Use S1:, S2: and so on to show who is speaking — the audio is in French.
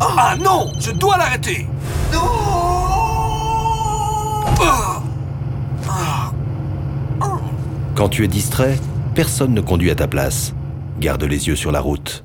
S1: Ah non Je dois l'arrêter ah. Ah.
S2: Quand tu es distrait, personne ne conduit à ta place. Garde les yeux sur la route.